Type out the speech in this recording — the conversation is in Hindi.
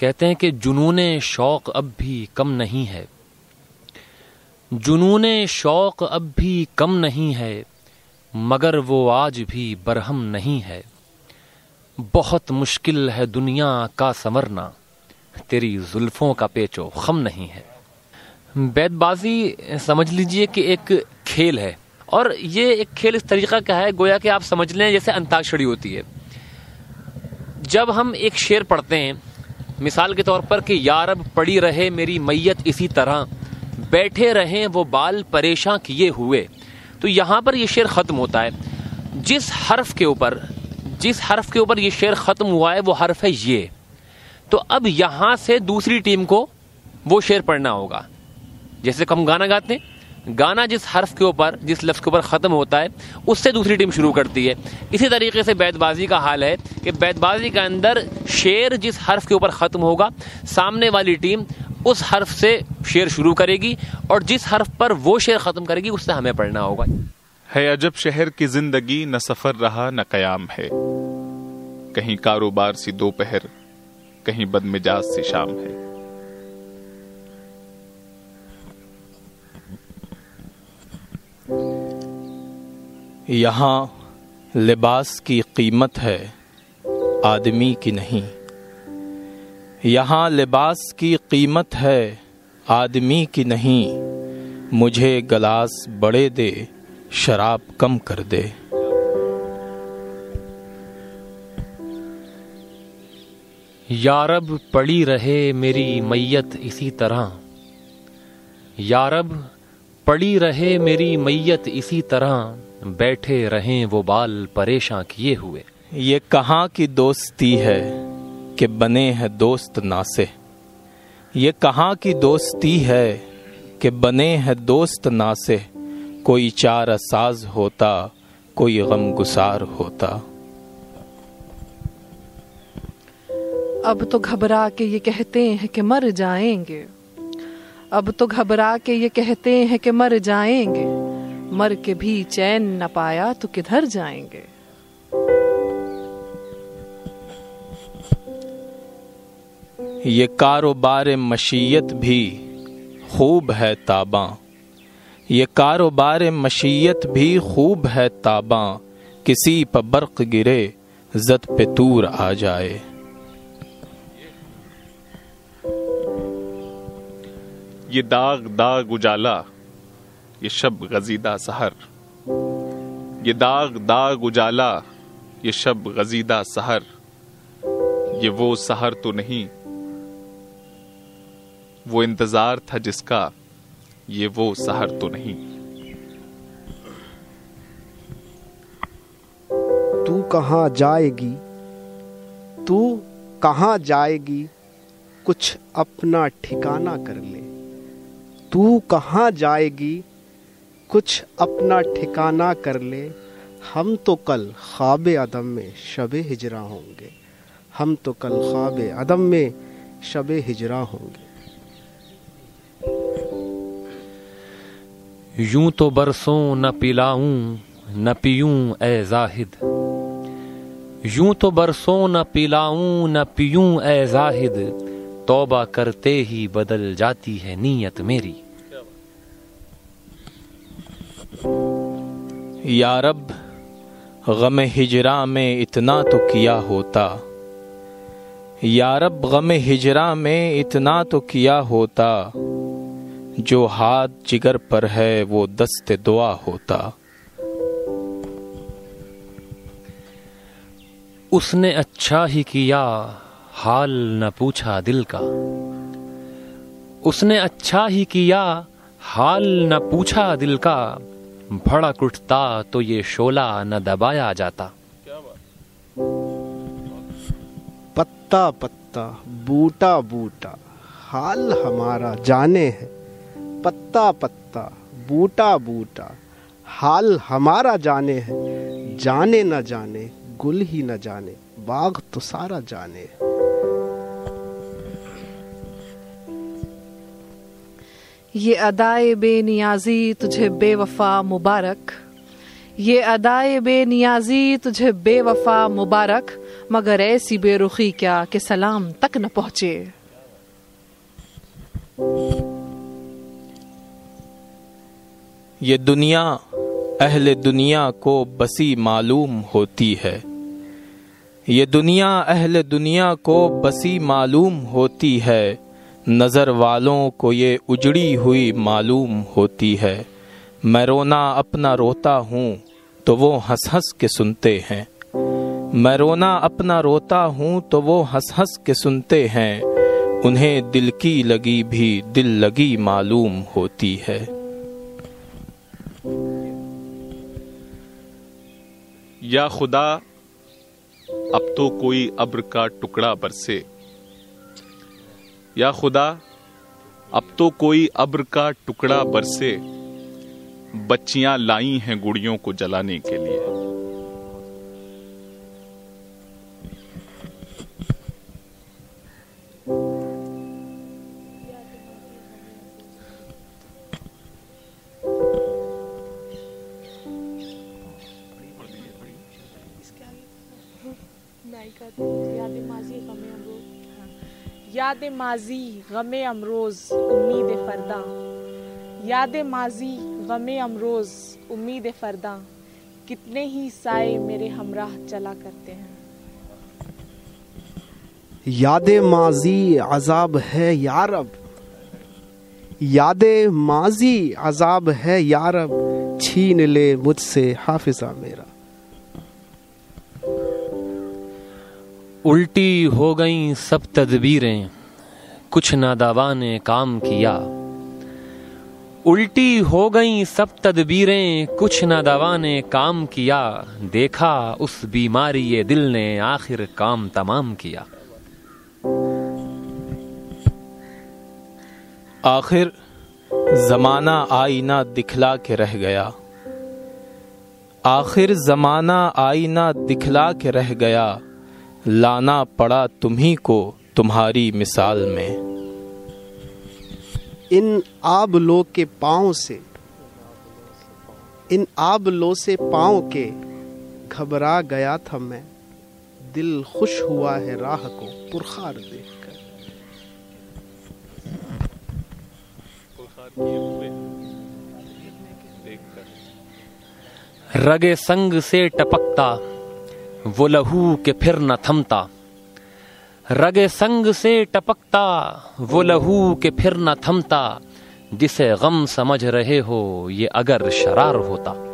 कहते हैं कि जुनून शौक अब भी कम नहीं है। जुनून शौक अब भी कम नहीं है, मगर वो आज भी बरहम नहीं है। बहुत मुश्किल है दुनिया का संवरना, तेरी जुल्फों का पेचो खम नहीं है। बैतबाजी, समझ लीजिए कि एक खेल है, और ये एक खेल इस तरीका का है, गोया कि आप समझ लें, जैसे अंताक्षरी होती है। जब हम एक शेर पढ़ते हैं मिसाल के तौर पर कि यारब पड़ी रहे मेरी मैयत इसी तरह। बैठे रहें वो बाल परेशान किए हुए। तो यहाँ पर ये शेर ख़त्म होता है। जिस हर्फ के ऊपर, जिस हर्फ के ऊपर ये शेर ख़त्म हुआ है, वो हर्फ है ये। तो अब यहाँ से दूसरी टीम को वो शेर पढ़ना होगा। जैसे कम गाना गाते हैं गाना जिस हर्फ के ऊपर, जिस लफ्ज़ के ऊपर ख़त्म होता है, उससे दूसरी टीम शुरू करती है। इसी तरीके से बैतबाजी का हाल है कि बैतबाजी के अंदर शेर जिस हर्फ के ऊपर ख़त्म होगा, सामने वाली टीम उस हर्फ से शेर शुरू करेगी और जिस हर्फ पर वो शेर ख़त्म करेगी, उससे हमें पढ़ना होगा। है अजब शहर की ज़िंदगी, न सफ़र रहा, न कयाम है। कहीं कारोबार सी दोपहर, कहीं बदमिजाज सी शाम है। यहाँ लिबास की कीमत है, आदमी की नहीं। यहाँ लिबास की कीमत है, आदमी की नहीं। मुझे गलास बड़े दे, शराब कम कर दे। यारब पड़ी रहे मेरी मैयत इसी तरह। यारब पड़ी रहे मेरी मैयत इसी तरह बैठे रहें वो बाल परेशान किए हुए। ये कहाँ की दोस्ती है कि बने हैं दोस्त नासे? ये कहाँ की दोस्ती है कि बने हैं दोस्त नासे? कोई चार साज होता कोई गम गुसार होता। अब तो घबरा के ये कहते हैं कि मर जाएँगे। अब तो घबरा के ये कहते हैं कि मर जाएँगे। मर के भी चैन न पाया तो किधर जाएँगे? ये कारोबार मशीयत भी खूब है ताबा। ये कारोबार मशीयत भी खूब है ताबा। किसी पर बर्क गिरे, जद पे तूर आ जाए। ये दाग दाग उजाला, ये शब गजीदा सहर। ये दाग दाग उजाला, ये शब गजीदा सहर। ये वो सहर तो नहीं, वो इंतज़ार था जिसका, ये वो सहर तो नहीं। तू कहाँ जाएगी? तू कहाँ जाएगी? कुछ अपना ठिकाना कर ले। तू कहाँ जाएगी? कुछ अपना ठिकाना कर ले। हम तो कल ख्वाब अदम में शब हिजरा होंगे। हम तो कल ख्वाब अदम में शब हिजरा होंगे। यूँ तो बरसों न पिलाऊं, न पीऊं, ए जाहिद। यूँ तो बरसों न पिलाऊं, न पीऊं, ए जाहिद। तौबा करते ही बदल जाती है नीयत मेरी। यारब गम हिजरा में इतना तो किया होता। यारब गम हिजरा में इतना तो किया होता। जो हाथ जिगर पर है वो दस्त दुआ होता। उसने अच्छा ही किया हाल न पूछा दिल का। उसने अच्छा ही किया, हाल न पूछा दिल का। भड़क उठता तो ये शोला न दबाया जाता। पत्ता पत्ता, बूटा बूटा, हाल हमारा जाने है। पत्ता पत्ता, बूटा बूटा, हाल हमारा जाने है। जाने न जाने, गुल ही न जाने, बाग तो सारा जाने है। ये अदाए बेनियाजी तुझे बेवफा मुबारक। ये अदाए बेनियाजी तुझे बेवफा मुबारक, मगर ऐसी बेरुखी क्या कि सलाम तक न पहुँचे। ये दुनिया, अहले दुनिया को बसी मालूम होती है। ये दुनिया, अहले दुनिया को बसी मालूम होती है। नज़र वालों को ये उजड़ी हुई मालूम होती है। मैं रोना अपना रोता हूँ तो वो हंस हंस के सुनते हैं। मैं रोना अपना रोता हूँ तो वो हंस हंस के सुनते हैं। उन्हें दिल की लगी भी दिल लगी मालूम होती है। या खुदा, अब तो कोई अब्र का टुकड़ा बरसे। या खुदा, अब तो कोई अब्र का टुकड़ा बरसे, बच्चियाँ लाई हैं गुड़ियों को जलाने के लिए। याद माजी गम अमरोज, उम्मीद फरदा। याद माजी गम अमरोज, उम्मीद फरदा। कितने ही साए मेरे हमराह चला करते हैं। याद माजी अजाब है यारब याद माजी अजाब है यारब छीन ले मुझसे हाफिजा मेरा। उल्टी हो गई सब तदबीरें, कुछ नादावा ने काम किया। उल्टी हो गई सब तदबीरें, कुछ नादावा ने काम किया। देखा उस बीमारी ये दिल ने आखिर काम तमाम किया। आखिर जमाना आईना दिखला के रह गया। आखिर जमाना आईना दिखला के रह गया। लाना पड़ा तुम्ही को तुम्हारी मिसाल में। इन आबलो के पाँव से इन आबलो से पाँव के घबरा गया था मैं। दिल खुश हुआ है राह को पुरखार देखकर। रगे संग से टपकता वो लहू के फिर न थमता। रगे संग से टपकता, वो लहू के फिर न थमता, जिसे गम समझ रहे हो, ये अगर शरार होता।